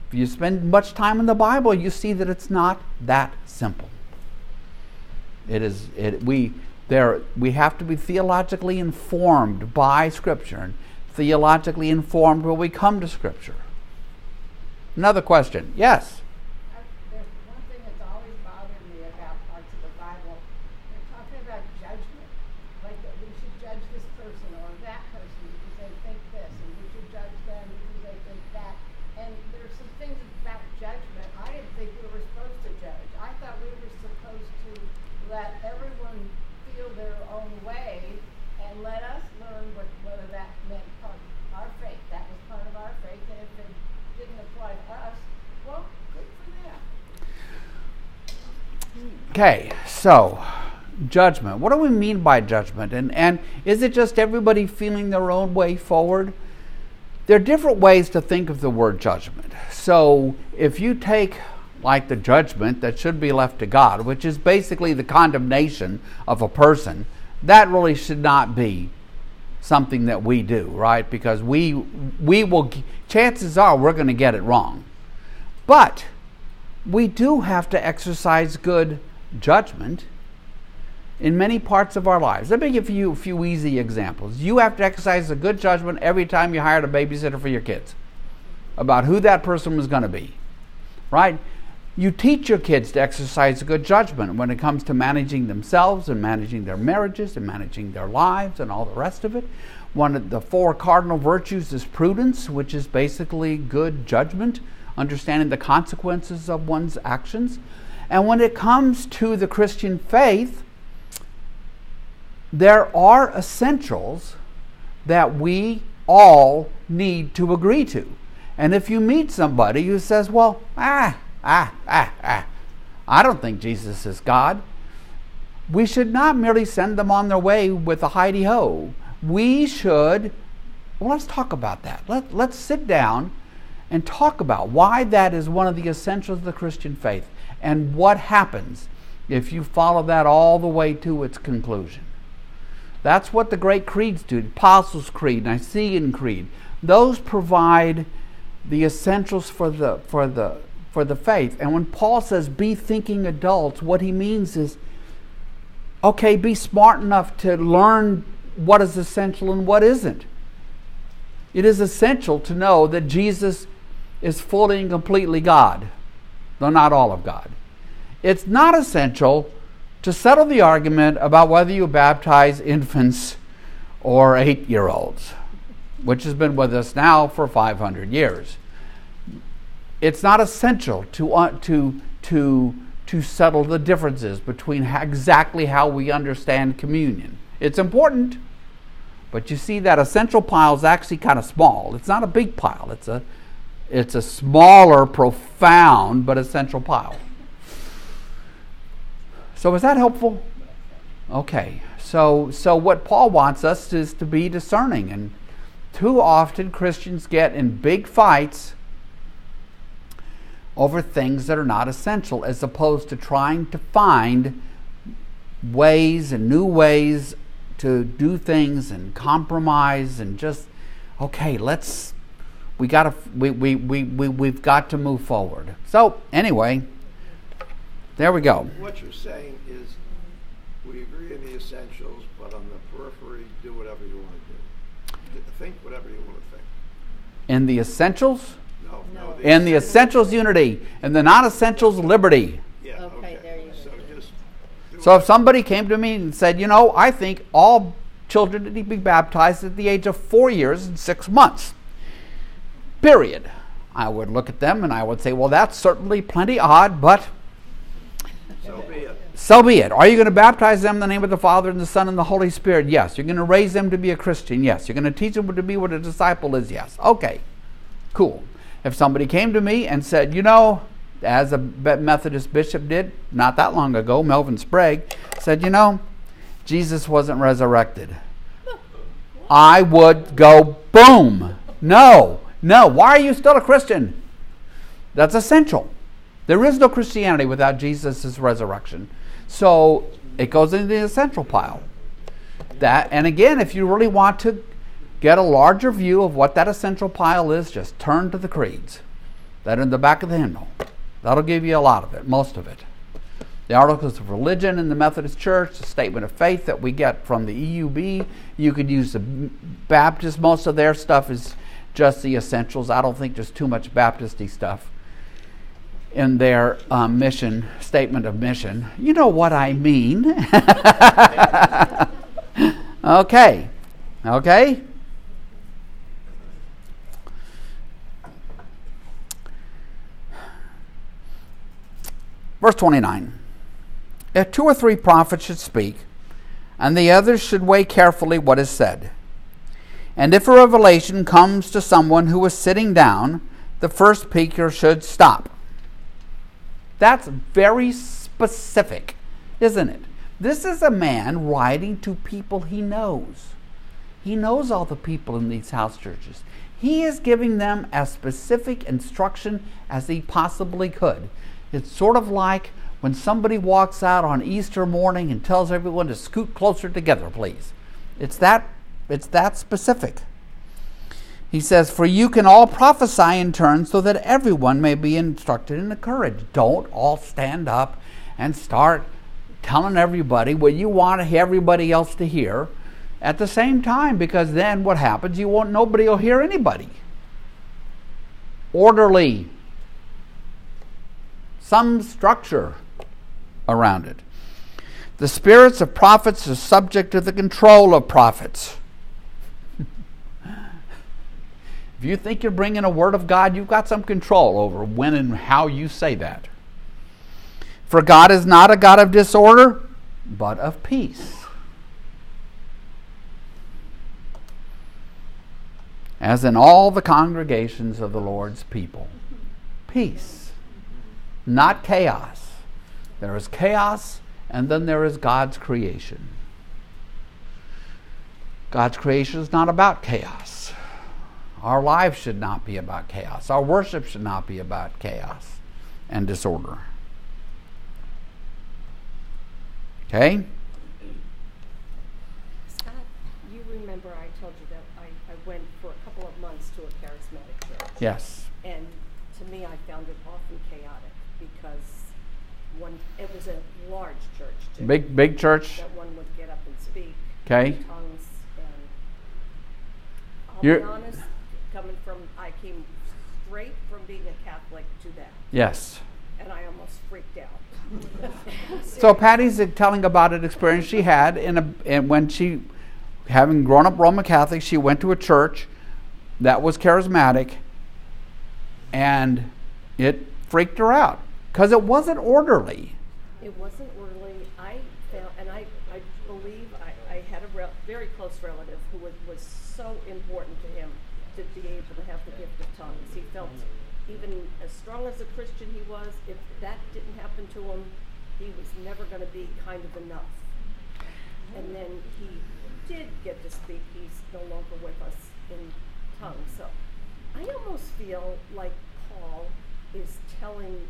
If you spend much time in the Bible, you see that it's not that simple. It is it, we there we have to be theologically informed by Scripture and theologically informed when we come to Scripture. Another question. Yes. There's one thing that's always bothered me about parts of the Bible. They're talking about judgment. Like that we should judge this person or that person because they think this, and we should judge them because they think that. And there's some things about judgment I didn't think we were supposed to judge. I thought we were supposed to let everyone feel their own way and let us learn what, whether that meant part of our faith. That was part of our faith. And if it Okay, so judgment. What do we mean by judgment? And, and is it just everybody feeling their own way forward? There are different ways to think of the word judgment. So if you take like the judgment that should be left to God, which is basically the condemnation of a person, that really should not be something that we do, right? Because we we will chances are we're going to get it wrong. But we do have to exercise good judgment in many parts of our lives. Let me give you a few easy examples. You have to exercise a good judgment every time you hired a babysitter for your kids about who that person was going to be, right? You teach your kids to exercise a good judgment when it comes to managing themselves and managing their marriages and managing their lives and all the rest of it. One of the four cardinal virtues is prudence, which is basically good judgment, understanding the consequences of one's actions. And when it comes to the Christian faith, there are essentials that we all need to agree to. And if you meet somebody who says, well, ah, ah, ah, ah, I don't think Jesus is God, we should not merely send them on their way with a hidey ho. We should, well, let's talk about that. Let, let's sit down and talk about why that is one of the essentials of the Christian faith and what happens if you follow that all the way to its conclusion. That's what the great creeds do Apostles' Creed, Nicene Creed. Those provide the essentials for the, for, the, for the faith. And when Paul says be thinking adults, what he means is okay, be smart enough to learn what is essential and what isn't. It is essential to know that Jesus is fully and completely God, though not all of God. It's not essential to settle the argument about whether you baptize infants or eight year olds, which has been with us now for 500 years. It's not essential to, uh, to, to, to settle the differences between exactly how we understand communion. It's important, but you see that essential pile is actually kind of small. It's not a big pile, it's a, it's a smaller, profound, but essential pile. So is that helpful? Okay. So so what Paul wants us is to be discerning and too often Christians get in big fights over things that are not essential as opposed to trying to find ways and new ways to do things and compromise and just okay, let's we got to we, we, we, we, we've got to move forward. So, anyway, there we go. What you're saying is, we agree on the essentials, but on the periphery, do whatever you want to do. Think whatever you want to think. In the essentials, No, no. in the essentials, unity, and the non-essentials, liberty. Yeah, Okay, okay. there you So just. So if somebody came to me and said, you know, I think all children need to be baptized at the age of four years and six months, period, I would look at them and I would say, well, that's certainly plenty odd, but So be it. so be it. Are you going to baptize them in the name of the Father and the Son and the Holy Spirit? Yes. You're going to raise them to be a Christian? Yes. You're going to teach them to be what a disciple is? Yes. Okay. Cool. If somebody came to me and said, you know, as a Methodist bishop did not that long ago, Melvin Sprague said, you know, Jesus wasn't resurrected. I would go, boom. No, no. Why are you still a Christian? That's essential. There is no Christianity without Jesus' resurrection. So it goes into the essential pile. That and again, if you really want to get a larger view of what that essential pile is, just turn to the creeds. That in the back of the hymnal. That'll give you a lot of it, most of it. The Articles of Religion in the Methodist Church, the Statement of Faith that we get from the EUB. You could use the Baptist. Most of their stuff is just the essentials. I don't think there's too much Baptisty stuff in their um, mission statement of mission. You know what I mean. *laughs* okay. Okay. Verse 29. If two or three prophets should speak, and the others should weigh carefully what is said. And if a revelation comes to someone who is sitting down, the first speaker should stop. That's very specific. isn't it? This is a man writing to people he knows. He knows all the people in these house churches. He is giving them as specific instruction as he possibly could. It's sort of like when somebody walks out on Easter morning and tells everyone to scoot closer together, please. It's that it's that specific. He says, For you can all prophesy in turn so that everyone may be instructed and encouraged. Don't all stand up and start telling everybody what you want everybody else to hear at the same time because then what happens? You won't nobody will hear anybody. Orderly. Some structure around it. The spirits of prophets are subject to the control of prophets if you think you're bringing a word of god you've got some control over when and how you say that for god is not a god of disorder but of peace as in all the congregations of the Lord's people. Peace, not chaos. There is chaos, and then there is God's creation. God's creation is not about chaos. Our lives should not be about chaos. Our worship should not be about chaos and disorder. Okay? Scott, you remember I told you that I, I went for a couple of months to a charismatic church. Yes. And to me, I found it often chaotic because one, it was a large church too. Big big church. That one would get up and speak. Okay. in Tongues and I'll You're- be honest, coming from, I came straight from being a Catholic to that. Yes. And I almost freaked out. So Patty's telling about an experience she had in a and when she, having grown up Roman Catholic, she went to a church that was charismatic, and it freaked her out because it wasn't orderly. It wasn't orderly. I found, and I, I believe I, I had a rel- very close relative who was, was so important to him to be able to have the gift of tongues. He felt even as strong as a Christian he was, if that didn't happen to him, he was never going to be kind of enough. And then he did get to speak. He's no longer with us in tongues. So I almost feel like Paul is telling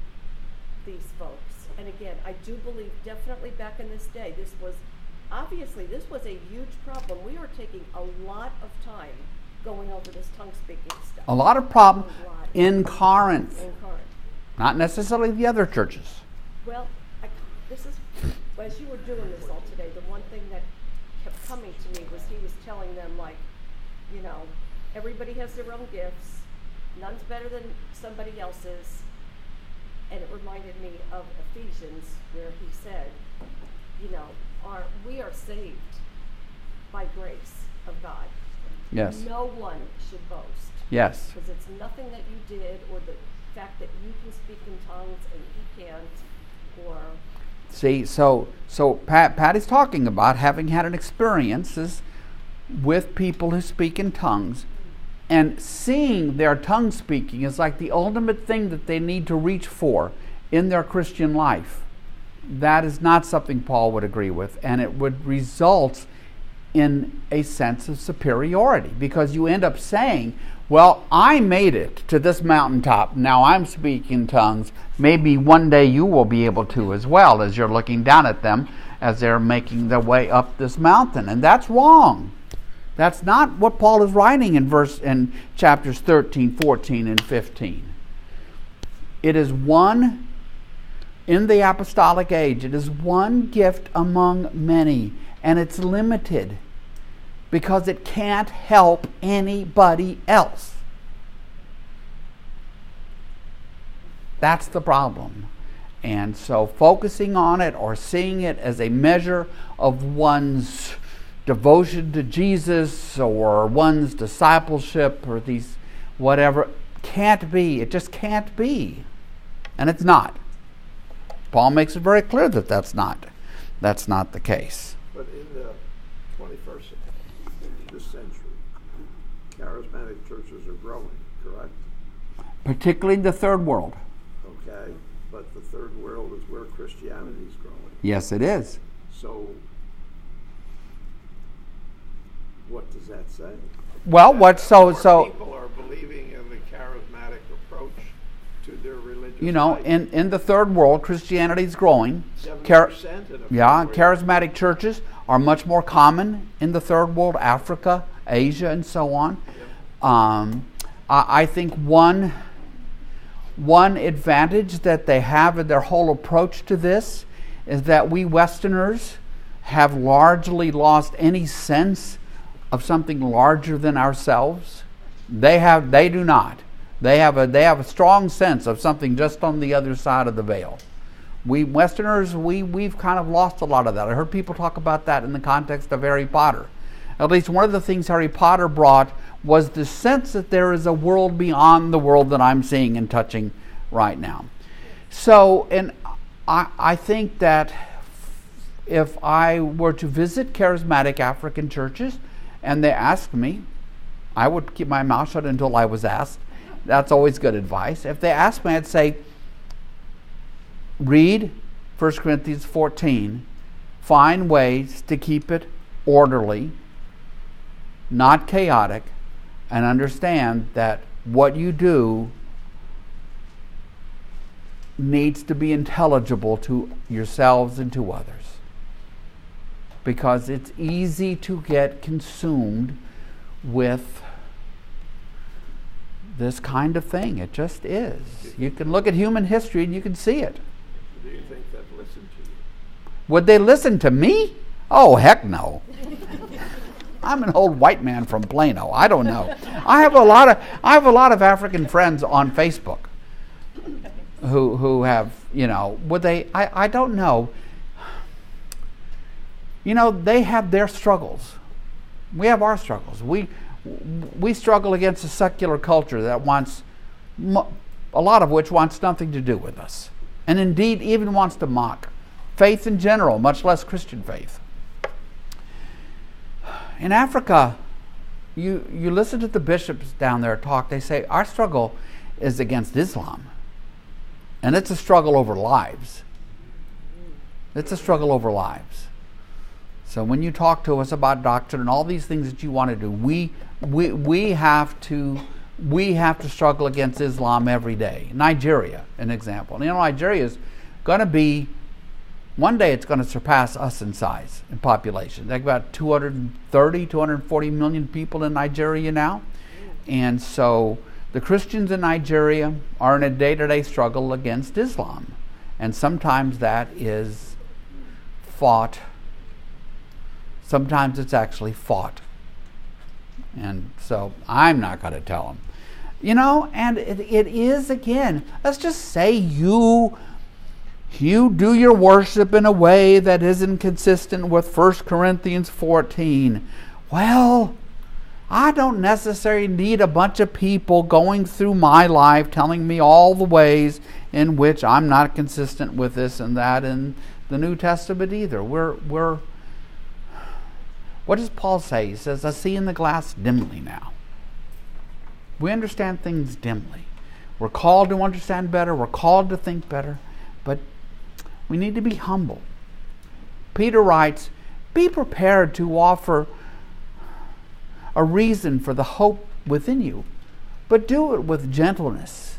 these folks. And again, I do believe definitely back in this day, this was obviously this was a huge problem. We are taking a lot of time going over this tongue speaking stuff. A lot of problem lot. in Corinth, in Corinth. not necessarily the other churches. Well, I, this is as you were doing this all today. The one thing that kept coming to me was he was telling them like, you know, everybody has their own gifts. None's better than somebody else's. And it reminded me of Ephesians where he said, you know, our, we are saved by grace of God. Yes. No one should boast. Yes. Because it's nothing that you did or the fact that you can speak in tongues and he can't or See, so so Pat, is talking about having had an experiences with people who speak in tongues, and seeing their tongue speaking is like the ultimate thing that they need to reach for in their Christian life. That is not something Paul would agree with, and it would result in a sense of superiority because you end up saying, Well, I made it to this mountaintop. Now I'm speaking tongues. Maybe one day you will be able to as well as you're looking down at them as they're making their way up this mountain. And that's wrong. That's not what Paul is writing in verse in chapters 13, 14, and 15. It is one in the apostolic age, it is one gift among many, and it's limited because it can't help anybody else. That's the problem. And so focusing on it or seeing it as a measure of one's devotion to Jesus or one's discipleship or these whatever can't be. It just can't be. And it's not. Paul makes it very clear that that's not that's not the case. But in the twenty-first, this century, charismatic churches are growing, correct? Particularly in the third world. Okay? but the third world is where Christianity is growing. Yes, it is. So, what does that say? Well, what so so people are believing in the charismatic approach to their religion. you know life. in in the third world Christianity is growing. 70% Char- yeah, charismatic churches are much more common in the third world, Africa, Asia, and so on. Um, I, I think one one advantage that they have in their whole approach to this is that we Westerners have largely lost any sense of something larger than ourselves. They have they do not. They have a they have a strong sense of something just on the other side of the veil. We Westerners we we've kind of lost a lot of that. I heard people talk about that in the context of Harry Potter. At least one of the things Harry Potter brought was the sense that there is a world beyond the world that I'm seeing and touching right now. So, and I, I think that if I were to visit charismatic African churches and they asked me, I would keep my mouth shut until I was asked. That's always good advice. If they asked me, I'd say, read 1 Corinthians 14, find ways to keep it orderly, not chaotic, and understand that what you do needs to be intelligible to yourselves and to others. Because it's easy to get consumed with this kind of thing. It just is. You can look at human history and you can see it. Do you think they've listened to you? Would they listen to me? Oh, heck no. *laughs* I'm an old white man from Plano. I don't know. I have a lot of I have a lot of African friends on Facebook who who have, you know, would they I, I don't know. You know, they have their struggles. We have our struggles. We we struggle against a secular culture that wants a lot of which wants nothing to do with us. And indeed even wants to mock faith in general, much less Christian faith. In Africa, you, you listen to the bishops down there talk, they say, Our struggle is against Islam. And it's a struggle over lives. It's a struggle over lives. So when you talk to us about doctrine and all these things that you want to do, we, we, we, have, to, we have to struggle against Islam every day. Nigeria, an example. You know, Nigeria is going to be one day it's going to surpass us in size in population. There's about 230, 240 million people in Nigeria now. And so the Christians in Nigeria are in a day to day struggle against Islam. And sometimes that is fought, sometimes it's actually fought. And so I'm not going to tell them. You know, and it, it is again, let's just say you you do your worship in a way that isn't consistent with 1 Corinthians 14. Well, I don't necessarily need a bunch of people going through my life telling me all the ways in which I'm not consistent with this and that in the New Testament either. We're, we're, what does Paul say? He says, I see in the glass dimly now. We understand things dimly. We're called to understand better, we're called to think better, but we need to be humble. Peter writes, Be prepared to offer a reason for the hope within you, but do it with gentleness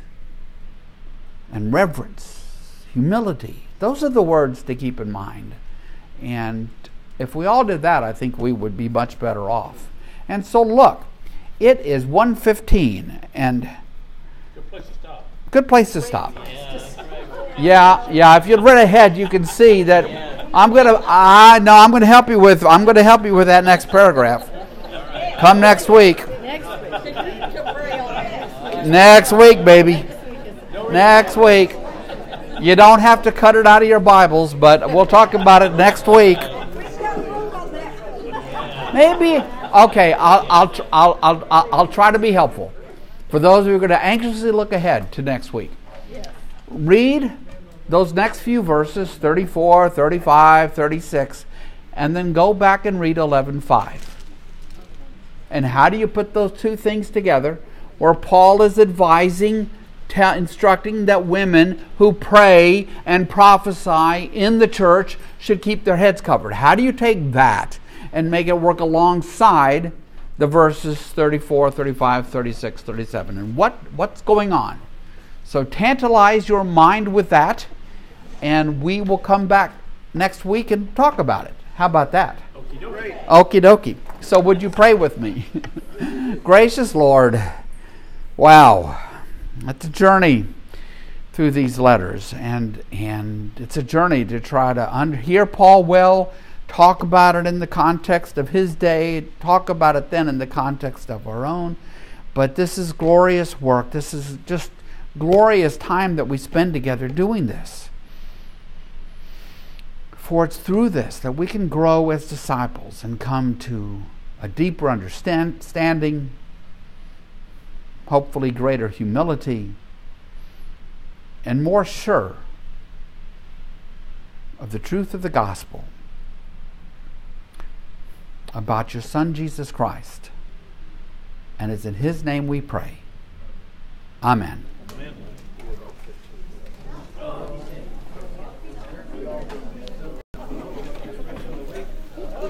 and reverence, humility. Those are the words to keep in mind. And if we all did that, I think we would be much better off. And so look, it is 115 and Good place to stop. good place to stop. Yeah, yeah. Yeah. If you'd read ahead, you can see that I'm gonna. I no, I'm gonna help you with. I'm gonna help you with that next paragraph. Come next week. Next week, baby. Next week. You don't have to cut it out of your Bibles, but we'll talk about it next week. Maybe. Okay, I'll I'll I'll, I'll, I'll try to be helpful for those who are going to anxiously look ahead to next week. Read those next few verses 34 35 36 and then go back and read 11.5 and how do you put those two things together where paul is advising ta- instructing that women who pray and prophesy in the church should keep their heads covered. How do you take that and make it work alongside the verses 34, 35, 36, 37? And what, what's going on? So tantalize your mind with that, and we will come back next week and talk about it. How about that? Okie dokie. So, would you pray with me? *laughs* Gracious Lord, wow, it's a journey through these letters, and and it's a journey to try to un- hear Paul well, talk about it in the context of his day, talk about it then in the context of our own. But this is glorious work. This is just glorious time that we spend together doing this. For it's through this that we can grow as disciples and come to a deeper understanding, hopefully greater humility, and more sure of the truth of the gospel about your Son, Jesus Christ. And it's in His name we pray. Amen.